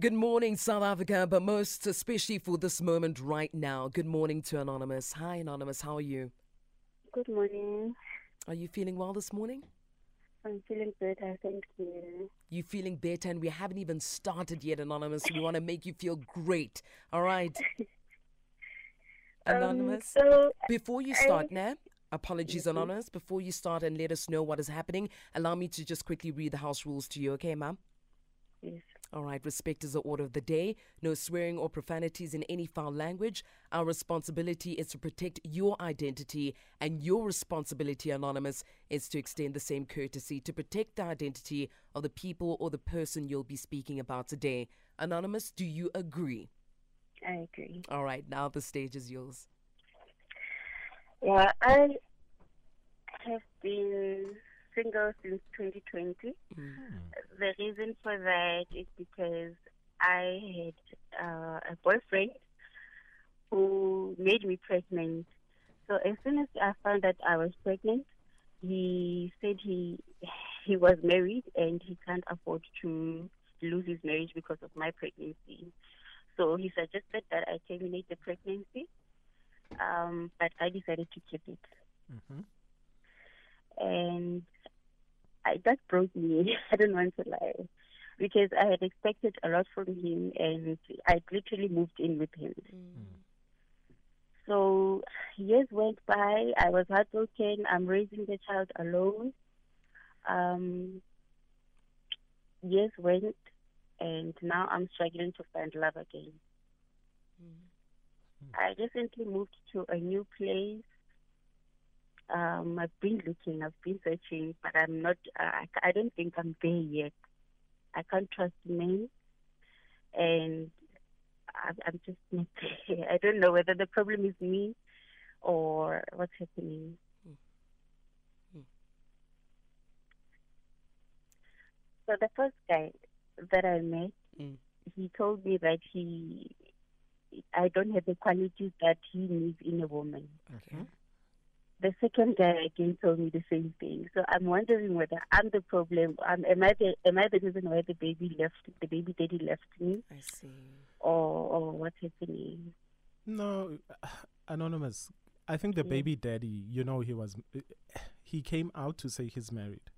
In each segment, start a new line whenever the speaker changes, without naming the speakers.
Good morning, South Africa, but most especially for this moment right now. Good morning to Anonymous. Hi, Anonymous. How are you?
Good morning.
Are you feeling well this morning?
I'm feeling better, thank you.
You feeling better, and we haven't even started yet, Anonymous. We want to make you feel great. All right, Anonymous.
Um, so
Before you
I-
start, Nab, apologies, Anonymous. Before you start and let us know what is happening, allow me to just quickly read the house rules to you, okay, ma'am?
yes,
All right, respect is the order of the day. No swearing or profanities in any foul language. Our responsibility is to protect your identity, and your responsibility, Anonymous, is to extend the same courtesy to protect the identity of the people or the person you'll be speaking about today. Anonymous, do you agree?
I agree.
All right, now the stage is yours.
Yeah, I have been single since 2020. The reason for that is because I had uh, a boyfriend who made me pregnant. So as soon as I found that I was pregnant, he said he he was married and he can't afford to lose his marriage because of my pregnancy. So he suggested that I terminate the pregnancy, um, but I decided to keep it.
Mhm.
And I, that broke me. I don't want to lie. Because I had expected a lot from him and I literally moved in with him. So years went by. I was heartbroken. I'm raising the child alone. Um, years went, and now I'm struggling to find love again. I recently moved to a new place. Um, I've been looking, I've been searching, but I'm not. Uh, I, I don't think I'm there yet. I can't trust men, and I'm, I'm just not there. I don't know whether the problem is me or what's happening. So the first guy that I met,
Mm.
he told me that he, I don't have the qualities that he needs in a woman.
Okay.
The second guy again told me the same thing. So I'm wondering whether I'm the problem. Um, am I the am I the reason why the baby left the baby daddy left me,
I see.
or or what's happening?
No, anonymous. I think the
Yeah.
baby daddy, you know, he was he came out to say he's married,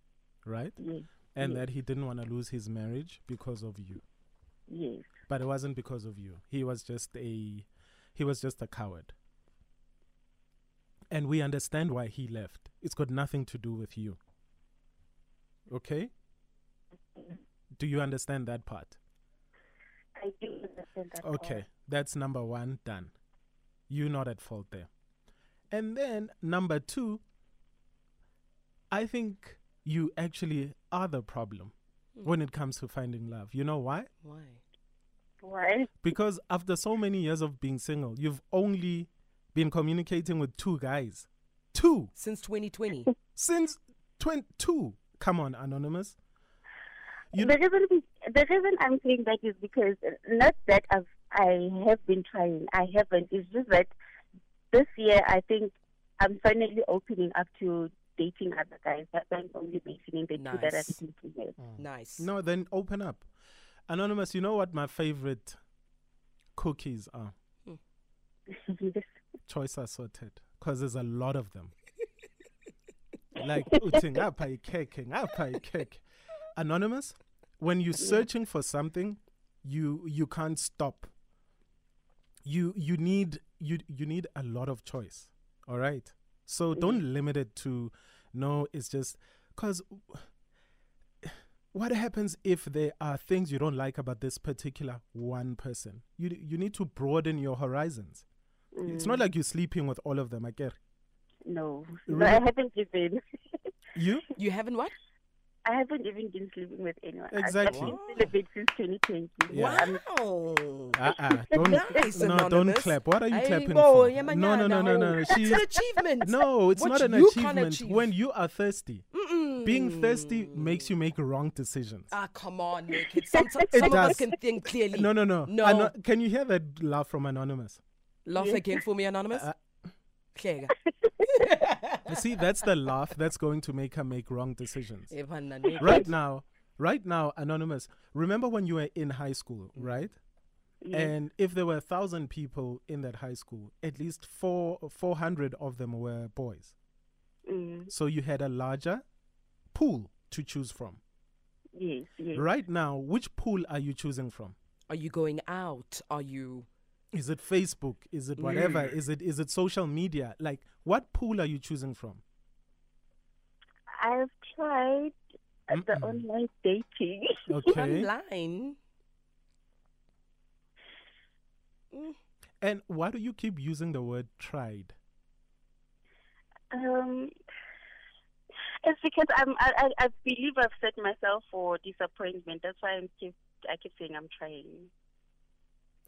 right?
Yes,
And
Yes.
that he didn't want to lose his marriage because of you.
yes,
But it wasn't because of you. He was just a he was just a coward. And we understand why he left. It's got nothing to do with you. Okay? Do you understand that part?
I do understand that. part.
Okay, that's number one done. You're not at fault there. And then number two, I think you actually are the problem hmm. when it comes to finding love. You know why?
Why?
Why?
Because after so many years of being single, you've only been communicating with two guys. Two
Since 2020.
since 22. Come on, Anonymous. You
the reason the reason I'm saying that is because not that I've I have been trying. I haven't. It's just that this year I think I'm finally opening up to dating other guys. That's why I'm only mentioning the two that I'm
Nice.
thinking with. Mm.
nice.
No, then open up. Anonymous, you know what my favorite cookies are?
Yes.
Choice assorted. Because there's a lot of them. like, uthi ngapha ikhekhe, ngapha ikhekhe. Anonymous, when you're searching for something, you you can't stop. You you need you you need a lot of choice. All right. So don't limit it to no, it's just because what happens if there are things you don't like about this particular one person? You you need to broaden your horizons. It's not like you're sleeping with all of them. I get
No, no, I haven't even.
you.
You haven't what?
I haven't even been sleeping with anyone.
Exactly.
I've been celibate since 2020.
Yeah.
Wow.
Uh-uh. Don't
Nice,
no, don't clap. What are you
Hey,
clapping
whoa,
for?
yeah,
no, no, no, no, no, no.
That's
She,
an achievement.
no, it's
What
not an
you can't
achievement.
achieve.
When you are thirsty,
Mm-mm.
being thirsty makes you make wrong decisions.
Ah, come on, Nick. It's some, some
It
of us can think clearly.
No, no, no.
No.
Ano- can you hear that laugh from Anonymous?
Laugh again for me, Anonymous.
Uh. See, that's the laugh that's going to make her make wrong decisions. Right now, Right now, Anonymous, remember when you were in high school, right?
Yes.
And if there were a thousand people in that high school, at least four, 400 of them were boys.
Mm,
So you had a larger pool to choose from.
yes, yes.
Right now, which pool are you choosing from?
Are you going out? Are you.
Is it Facebook? Is it whatever?
Mm.
Is it is it social media? Like what pool are you choosing from?
I've tried uh, the
Mm-mm.
online dating.
Okay.
Online? Mm,
and why do you keep using the word tried?
Um, it's because I'm. I, I, I believe I've set myself for disappointment. That's why I'm keep. I keep saying I'm trying.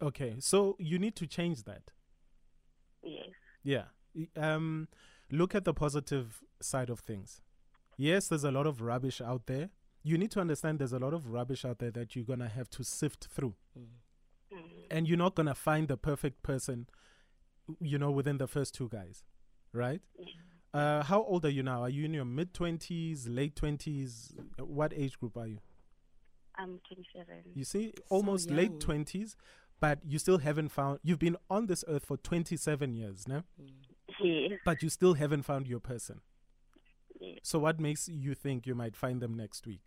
Okay, so you need to change that.
Yes.
Yeah. Um, look at the positive side of things. Yes, there's a lot of rubbish out there. You need to understand there's a lot of rubbish out there that you're gonna have to sift through,
Mm.
and you're not gonna find the perfect person, you know, within the first two guys, right?
Yeah.
Uh, how old are you now? Are you in your mid twenties, late twenties? What age group are you?
I'm 27.
You see, almost
young.
late twenties, but you still haven't found. You've been on this earth for twenty-seven years now,
Yes.
but you still haven't found your person.
yes.
So what makes you think you might find them next week?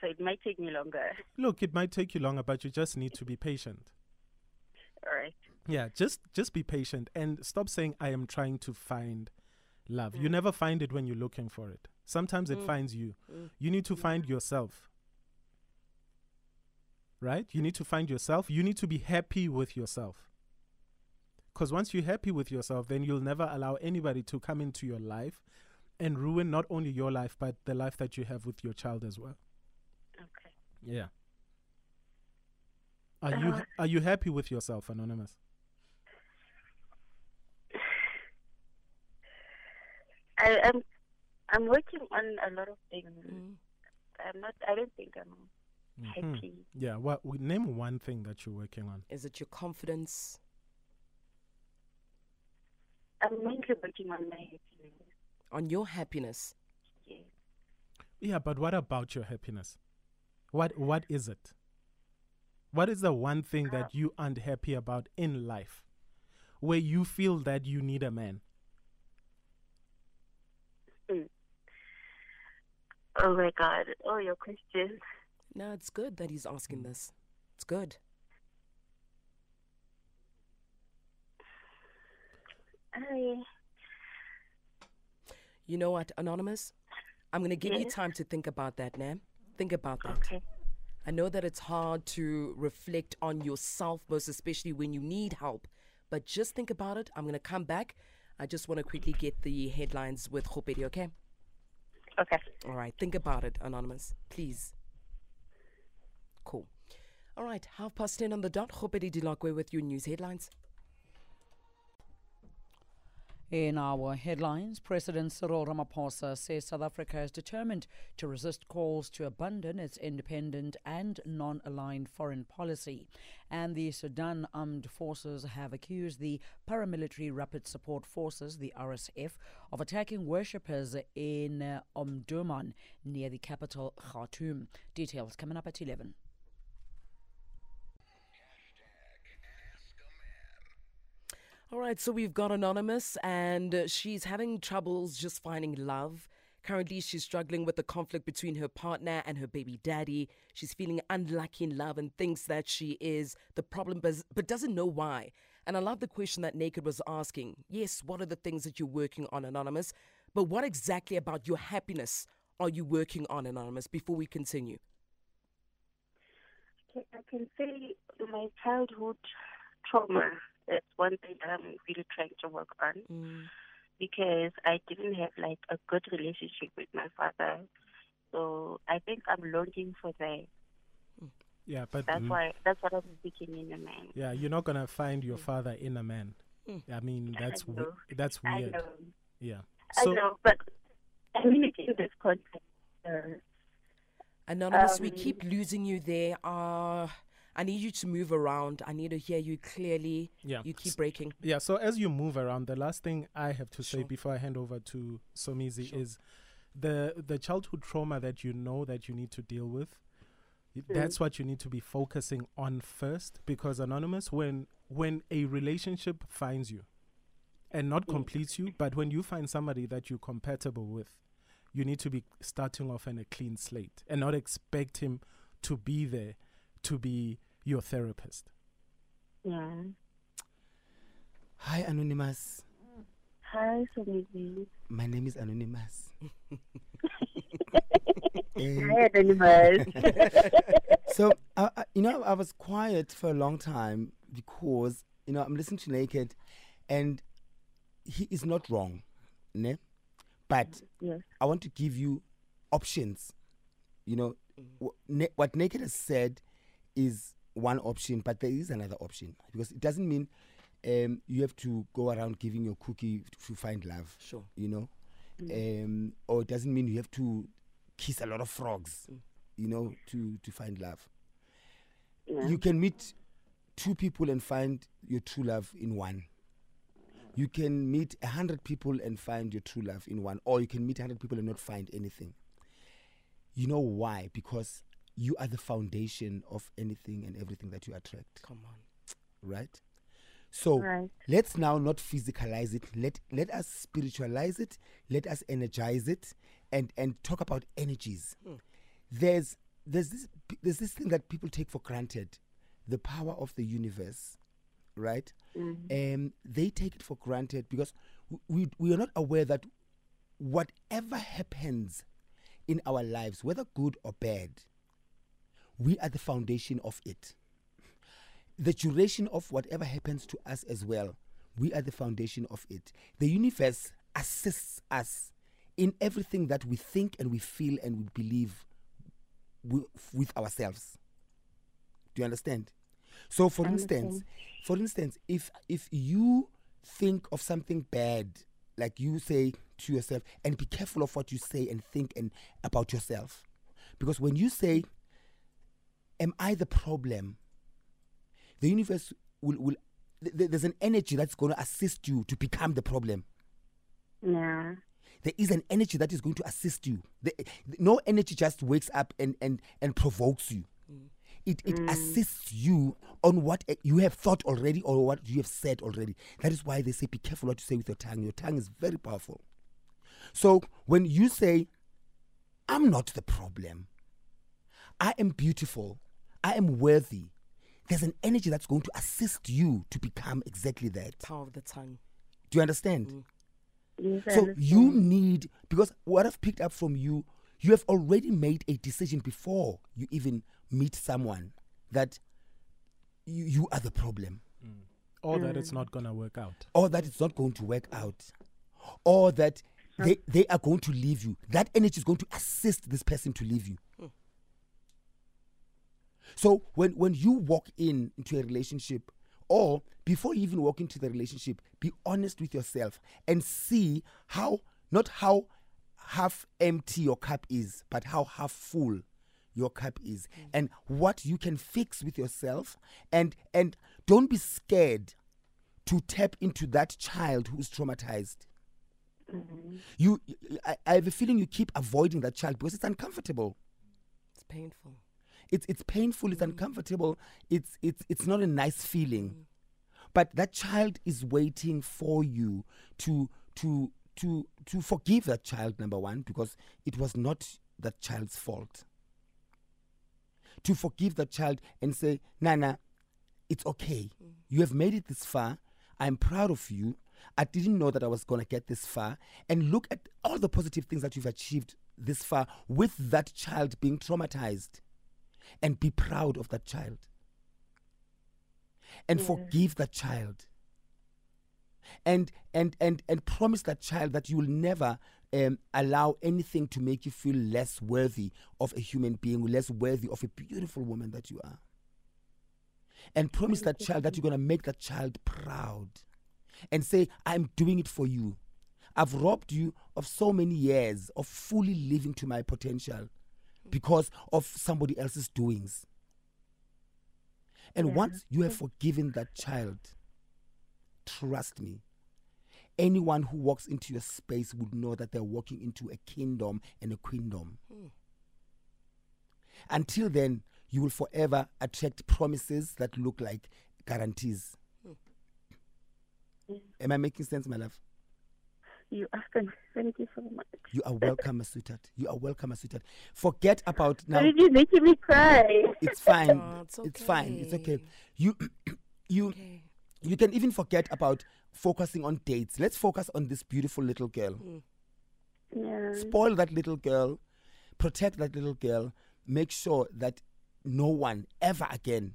So it might take me longer.
Look, it might take you longer, but you just need to be patient.
All right.
Yeah, just just be patient and stop saying I am trying to find love. You
Mm.
never find it when you're looking for it. Sometimes it
Mm.
finds you.
mm.
You need to find yourself. Right? You need to find yourself. You need to be happy with yourself. Because once you're happy with yourself, then you'll never allow anybody to come into your life and ruin not only your life, but the life that you have with your child as well.
Okay.
Yeah. Are you
Uh,
are you happy with yourself, Anonymous?
I, I'm. I'm working on a lot of things.
Mm.
I'm not. I don't think I'm
Mhm.
happy.
Yeah. What? we name one thing that you're working on.
Is it your confidence?
I'm mainly working on my happiness.
On your happiness?
Yes.
Yeah, but what about your happiness? What What is it? What is the one thing that you aren't happy about in life, where you feel that you need a man?
Oh my God! Oh, your questions.
No, it's good that he's asking hmm. this. It's good.
I.
You know what, Anonymous? I'm going to give you time to think about that, Nam. Think about that.
Okay.
I know that it's hard to reflect on yourself, most especially when you need help. But just think about it. I'm going to come back. I just want to quickly get the headlines with Khopedi, okay?
Okay.
All right. Think about it, Anonymous. Please. Cool. All right. Half past 10 on the dot. Khopedi Dilakwe with your news headlines.
In our headlines, President Cyril Ramaphosa says South Africa is determined to resist calls to abandon its independent and non aligned foreign policy. And the Sudan Armed Forces have accused the paramilitary Rapid Support Forces, the RSF, of attacking worshippers in uh, Omdurman near the capital Khartoum. Details coming up at 11.
All right, so we've got Anonymous, and uh, she's having troubles just finding love. Currently, she's struggling with the conflict between her partner and her baby daddy. She's feeling unlucky in love and thinks that she is the problem, but, doesn't know why. And I love the question that Naked was asking. Yes, what are the things that you're working on, Anonymous? But what exactly about your happiness are you working on, Anonymous, before we continue?
I can say my childhood trauma. That's one thing that I'm really trying to work on
Mm.
because I didn't have like a good relationship with my father. So I think I'm longing for that.
Yeah, but
That's
mm,
why. That's what I'm seeking in a man.
yeah, you're not gonna find your father in a man.
Mm.
I mean, that's
I
we-
know.
that's
I
weird.
know.
Yeah.
I know, but I mean it in this context. Uh,
Anonymous, we
Um,
keep losing you there. Uh, I need you to move around. I need to hear you clearly.
yeah.
You keep breaking.
Yeah, so as you move around, the last thing I have to say before I hand over to Somizi
Sure.
is the the childhood trauma that you know that you need to deal with y- mm. that's what you need to be focusing on first because anonymous when when a relationship finds you and not mm. completes you but when you find somebody that you're compatible with you need to be starting off on a clean slate and not expect him to be there to be your therapist
Yeah.
Hi, Anonymous.
Hi, Somizi.
My name is Anonymous.
Hi, Anonymous.
so, I, I, you know, I was quiet for a long time because, you know, I'm listening to Naked and he is not wrong. Ne? But
yes.
I want to give you options. You know, wh- what Naked has said is one option, but there is another option because it doesn't mean um, you have to go around giving your cookie to find love.
Sure.
You know, um, or it doesn't mean you have to kiss a lot of frogs. You know, to to find love.
Yeah.
You can meet two people and find your true love in one. You can meet a hundred people and find your true love in one, or you can meet a hundred people and not find anything. You know why? Because you are the foundation of anything and everything that you attract,
Come on.
right? So
Right.
let's now not physicalize it. Let let us spiritualize it. Let us energize it, and and talk about energies. There's there's this there's this thing that people take for granted, the power of the universe, right? Um, they take it for granted because we we are not aware that whatever happens in our lives, whether good or bad, we are the foundation of it the duration of whatever happens to us as well, we are the foundation of it. The universe assists us in everything that we think and we feel and we believe with, with ourselves. Do you understand? So, for
I
instance, for instance, if if you think of something bad, like you say to yourself, and be careful of what you say and think and about yourself, because when you say, "Am I the problem?" the universe will, will th- th- there's an energy that's going to assist you to become the problem.
Yeah.
there is an energy that is going to assist you. The, no energy just wakes up and and and provokes you. It, it assists you on what eh, you have thought already or what you have said already. That is why they say be careful what you say with your tongue. Your tongue is very powerful. So when you say i'm not the problem. I am beautiful i am worthy. There's an energy that's going to assist you to become exactly that.
Power of the tongue.
do you understand?
Mm. Yes,
so
understand.
you need because what I've picked up from you, you have already made a decision before you even meet someone that you, you are the problem, mm.
or that it's mm. not gonna work out.
Or that it's not going to work out, or that they, they are going to leave you. That energy is going to assist this person to leave you. Hmm. So when when you walk in into a relationship, or before you even walk into the relationship, be honest with yourself and see how not how half empty your cup is, but how half full your cup is, mm. and what you can fix with yourself, and and don't be scared to tap into that child who's traumatized. Mm-hmm. You, I, I have a feeling you keep avoiding that child because it's uncomfortable.
It's painful.
It's it's painful it's mm. uncomfortable it's it's it's not a nice feeling. Mm. But that child is waiting for you to to to to forgive that child number one because it was not that child's fault. To forgive that child and say nana it's okay. Mm. You have made it this far. I'm proud of you. I didn't know that i was going to get this far. And look at all the positive things that you've achieved this far with that child being traumatized and be proud of that child. And forgive that child. And and and and promise that child that you will never um, allow anything to make you feel less worthy of a human being less worthy of a beautiful woman that you are. And promise that child that you're going to make that child proud and say i'm doing it for you. I've robbed you of so many years of fully living to my potential because of somebody else's doings and once you have mm. forgiven that child trust me anyone who walks into your space would know that they're walking into a kingdom and a queendom. Hmm. Until then, you will forever attract promises that look like guarantees. Hmm. Am I making sense, my love?
You are thank, thank you so much.
You are welcome, my sweetheart. You are welcome, my sweetheart. Forget about now.
Why did you making me cry?
It's fine.
Oh, it's
it's fine. It's okay.
okay.
You, you,
Okay.
you can even forget about focusing on dates. Let's focus on this beautiful little girl. Hmm.
Yeah.
Spoil that little girl, protect that little girl. Make sure that no one ever again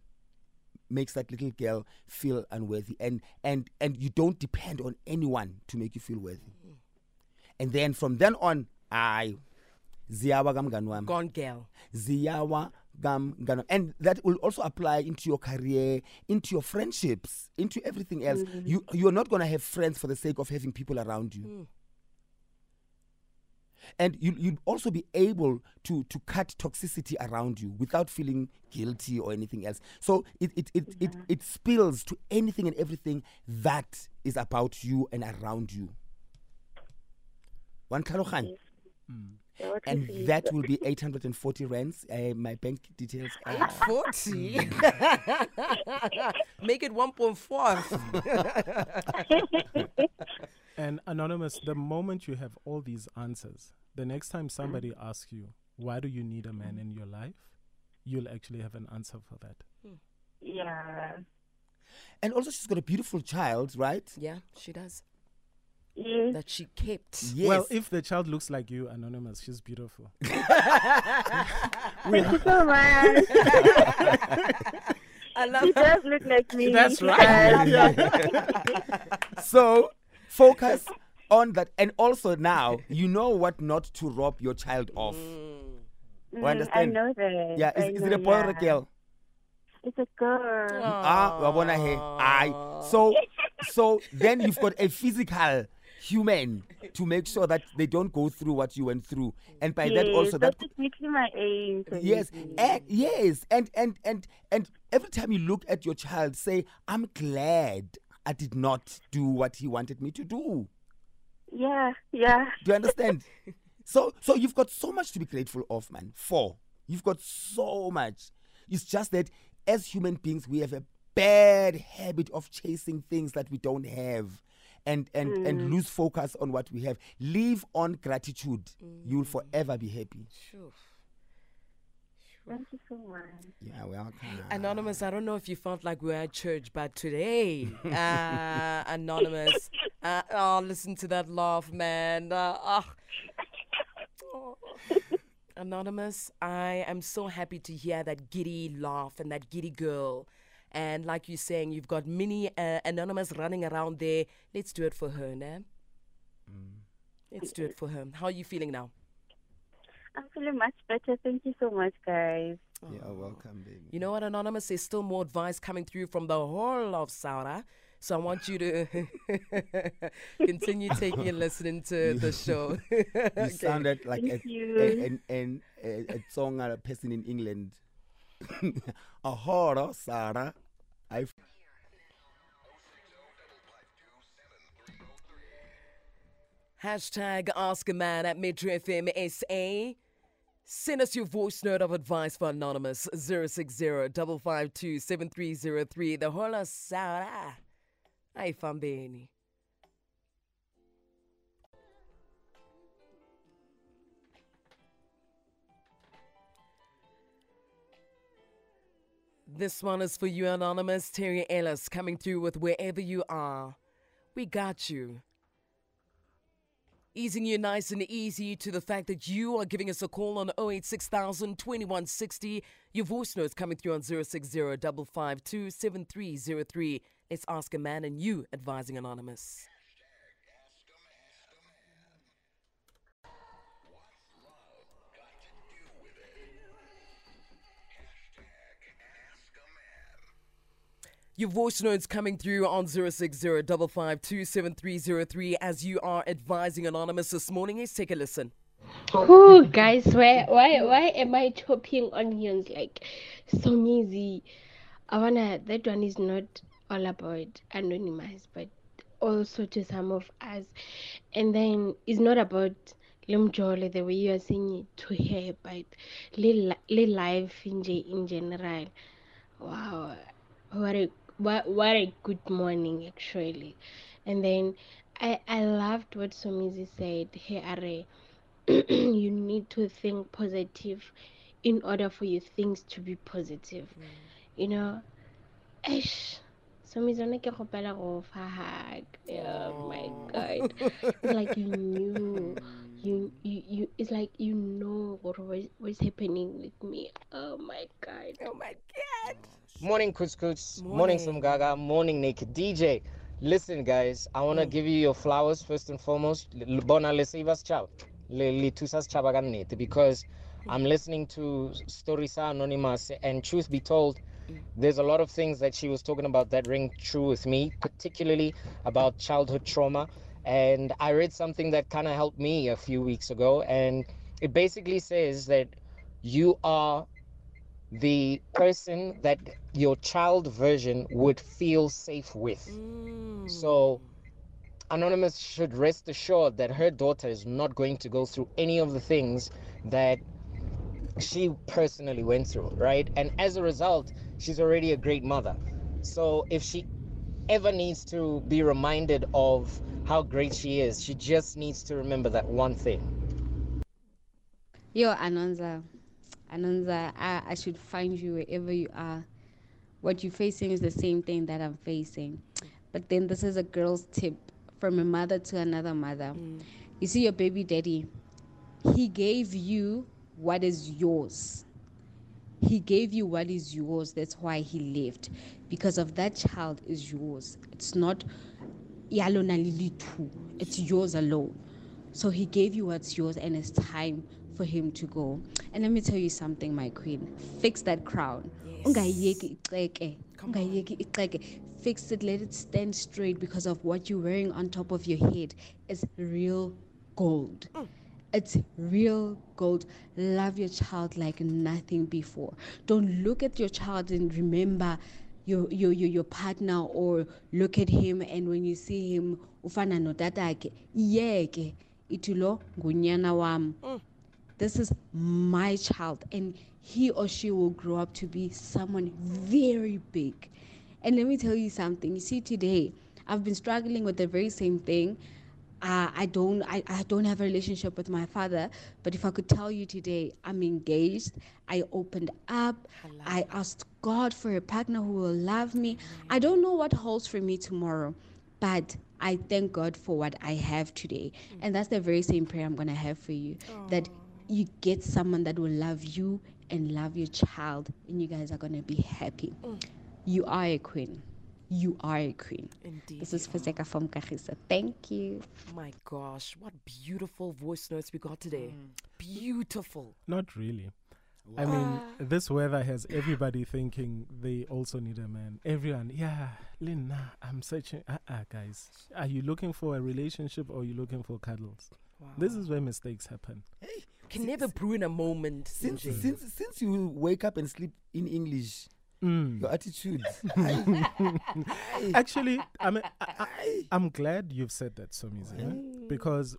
makes that little girl feel unworthy, and and and you don't depend on anyone to make you feel worthy. And then from then on, I, ziyawa kamngani wami.
Gone girl.
ziyawa kam mngani and that will also apply into your career into your friendships into everything else. Mm. You you're not going to have friends for the sake of having people around you. Mm. And you you'd also be able to to cut toxicity around you without feeling guilty or anything else. So it it it, it, it spills to anything and everything that is about you and around you one tlhaloganya?
Yeah, mm. what
and that will be 840 rands uh, my bank details are
40. Make it 1.4.
And anonymous, the moment you have all these answers, the next time somebody asks you, why do you need a man in your life? You'll actually have an answer for that. Hmm.
Yeah.
and also she's got a beautiful child right
yeah, she does.
Yes.
That she kept.
yes
Well, if the child looks like you, anonymous, she's beautiful.
Thank you so much.
I love
He does look like me.
That's right.
so focus on that and also now you know what not to rob your child of
Mm,
understand?
I know that.
yeah
I
is, is
know,
it a boy or a girl
It's a girl.
ah wabona he aye so so then you've got a physical human to make sure that they don't go through what you went through. And by that also that
that's my aim.
yes and eh, yes. And and and and every time you look at your child say i'm glad i did not do what he wanted me to do.
Yeah, yeah.
do you understand? So so you've got so much to be grateful of man. For. You've got so much. It's just that as human beings we have a bad habit of chasing things that we don't have and and and lose focus on what we have live on gratitude you'll forever be happy
Sure.
Thank you so much.
yeah welcome
Anonymous, I don't know if you felt like we were at church, but today, uh, Anonymous, uh, oh, listen to that laugh, man. Uh, ah. Oh. Anonymous, I am so happy to hear that giddy laugh and that giddy girl. And like you're saying, you've got mini uh, Anonymous running around there. Let's do it for her, nah? Let's do it for her. How are you feeling now?
I'm feeling much better. Thank you so much, guys.
you're welcome baby
You know what, Anonymous? There's still more advice coming through from the whole of Saura. So I want you to continue taking and listening to the show.
you sounded like a,
Thank you.
a, an, an, a, a song or a person in england a horror sarah i
Hashtag Ask a Man at Metro FM SA. Send us your voice note of advice for Anonymous 060 552 7303. The whole of Saura. Ay, fambeni. This one is for you, Anonymous. Terry Ellis coming through with Wherever You Are. We got you. Easing you nice and easy to the fact that you are giving us a call on 086000 2160. Your voice notes coming through on 060 552 7303. Let's ask a man and you advising Anonymous. Your voice notes coming through on 060 552 7303 as you are advising Anonymous this morning. Let's take a listen.
Oh guys, why why why am I chopping onions like so easy? I wanna that one is not all about anonymous, but also to some of us. And then it's not about Limjole the way you are saying it to her, but li li life in, in general. Wow, what a what, what a good morning actually. And then I I loved what Somizi said. Hey, Are, you need to think positive in order for your things to be positive. Mm. You know, Eish, Somizi ona ke kgopela go fa hug. Oh my god. It's like you knew. You, you, you, it's like you know what was, what's happening with me. Oh my god.
Oh my God. Oh.
Morning, Couscous. Morning,
Morning.
Somgaga. Morning, Naked DJ. Listen, guys, I want to mm. give you your flowers first and foremost. Bona le chao. Le le tusas chabaganete because I'm listening to Storisa Anonymous, and truth be told, mm. there's a lot of things that she was talking about that ring true with me, particularly about childhood trauma. And I read something that kind of helped me a few weeks ago, and it basically says that you are the person that your child version would feel safe with. Mm. So, Anonymous should rest assured that her daughter is not going to go through any of the things that she personally went through, right? And as a result, she's already a great mother. So, if she ever needs to be reminded of how great she is, she just needs to remember that one thing.
Yo, Anonza. Anonza, I, I should find you wherever you are. What you're facing is the same thing that I'm facing. But then this is a girl's tip from a mother to another mother. Mm. You see, your baby daddy, he gave you what is yours. He gave you what is yours. That's why he left. Because of that child is yours. It's not. It's yours alone. So he gave you what's yours, and it's time for him to go. And let me tell you something, my queen. Fix that crown. Ungayiyeki ixeke. Ungayiyeki ixeke. Fix it, let it stand straight because of what you're wearing on top of your head is real gold. Mm. It's real gold. Love your child like nothing before. Don't look at your child and remember your your your, your partner or look at him and when you see him ufana no tatakhe yeke itulo ngunyana wam mm. This is my child and he or she will grow up to be someone very big and let me tell you something you see today i've been struggling with the very same thing uh, I don't I, I don't have a relationship with my father, but if I could tell you today, I'm engaged. I opened up. I asked God for a partner who will love me. I don't know what holds for me tomorrow, but I thank God for what I have today. And that's the very same prayer I'm gonna have for you. That you get someone that will love you and love your child, and you guys are gonna be happy. You are a queen. You are a queen.
Indeed.
This is Fazeka from Kahisa. Thank you.
My gosh, what beautiful voice notes we got today. Beautiful.
Not really. I mean, this weather has everybody thinking they also need a man. Everyone, yeah, Lynn, I'm searching. Uh uh guys. Are you looking for a relationship or are you looking for cuddles? This is where mistakes happen.
Can never brew in a moment.
Since
Nje.
since since you wake up and sleep in English,
Mm.
your attitude.
Actually, I mean, I, I, I'm glad you've said that, Somizi, yeah? because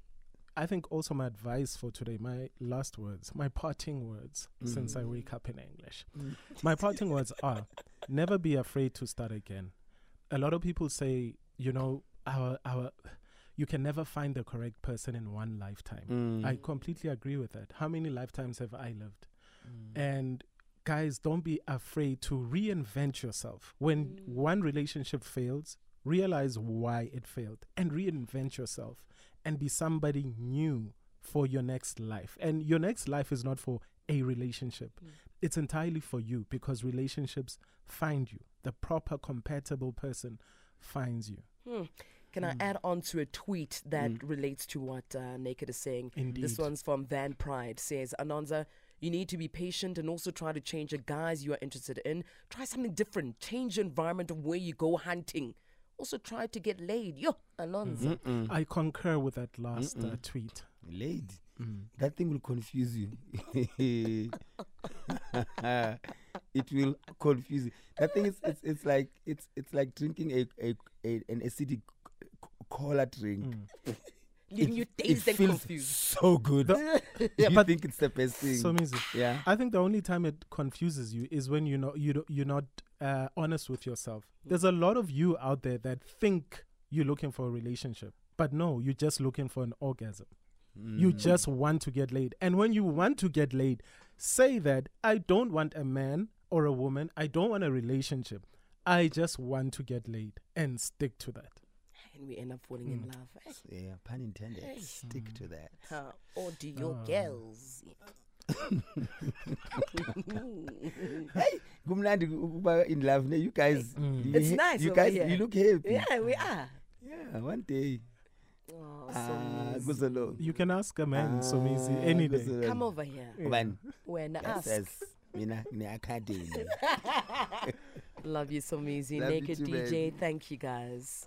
I think also my advice for today, my last words, my parting words, since I wake up in English, my parting words are never be afraid to start again. A lot of people say, you know, our our you can never find the correct person in one lifetime. Mm. I completely agree with that. How many lifetimes have I lived? Mm. And guys, don't be afraid to reinvent yourself. When mm. one relationship fails, realize why it failed and reinvent yourself and be somebody new for your next life. And your next life is not for a relationship, it's entirely for you because relationships find you. The proper, compatible person finds you.
Hmm. Can I add on to a tweet that relates to what uh, Naked is saying? This one's from Van Pride. Says, Anonza, you need to be patient and also try to change the guys you are interested in. Try something different. Change the environment of where you go hunting. Also try to get laid. Yo, Alonza.
I concur with that last uh, tweet.
Lady, that thing will confuse you. it will confuse you. That thing is it's, it's like it's it's like drinking a, a, a an acidic cola drink.
Leaving you
it
dazed and
feels
confused.
so good.
Yeah,
you
but-
think it's the best thing.
Somizi.
yeah.
I think the only time it confuses you is when you know you don't, you're not uh, honest with yourself. There's a lot of you out there that think you're looking for a relationship, but no, you're just looking for an orgasm. You
Mm.
just want to get laid, and when you want to get laid, say that I don't want a man or a woman. I don't want a relationship. I just want to get laid and stick to that.
And we end up falling in love. eh?
Yeah, pun intended.
Hey.
Stick to that.
Huh, or do your
Oh.
girls?
Kumnandi ukuba in love. ne? You guys,
Mm.
It's nice
You guys,
here.
you look happy.
yeah, we are.
Yeah, one day.
Oh, so
Ah,
You can ask a man, so easy,
Ah,
any day.
kuzolo.
Come over here.
Ubani?
When
Yes,
ask.
yes. Mina ne-academy.
Love you Somizi.
Love you
Naked DJ.
baby.
Thank you guys.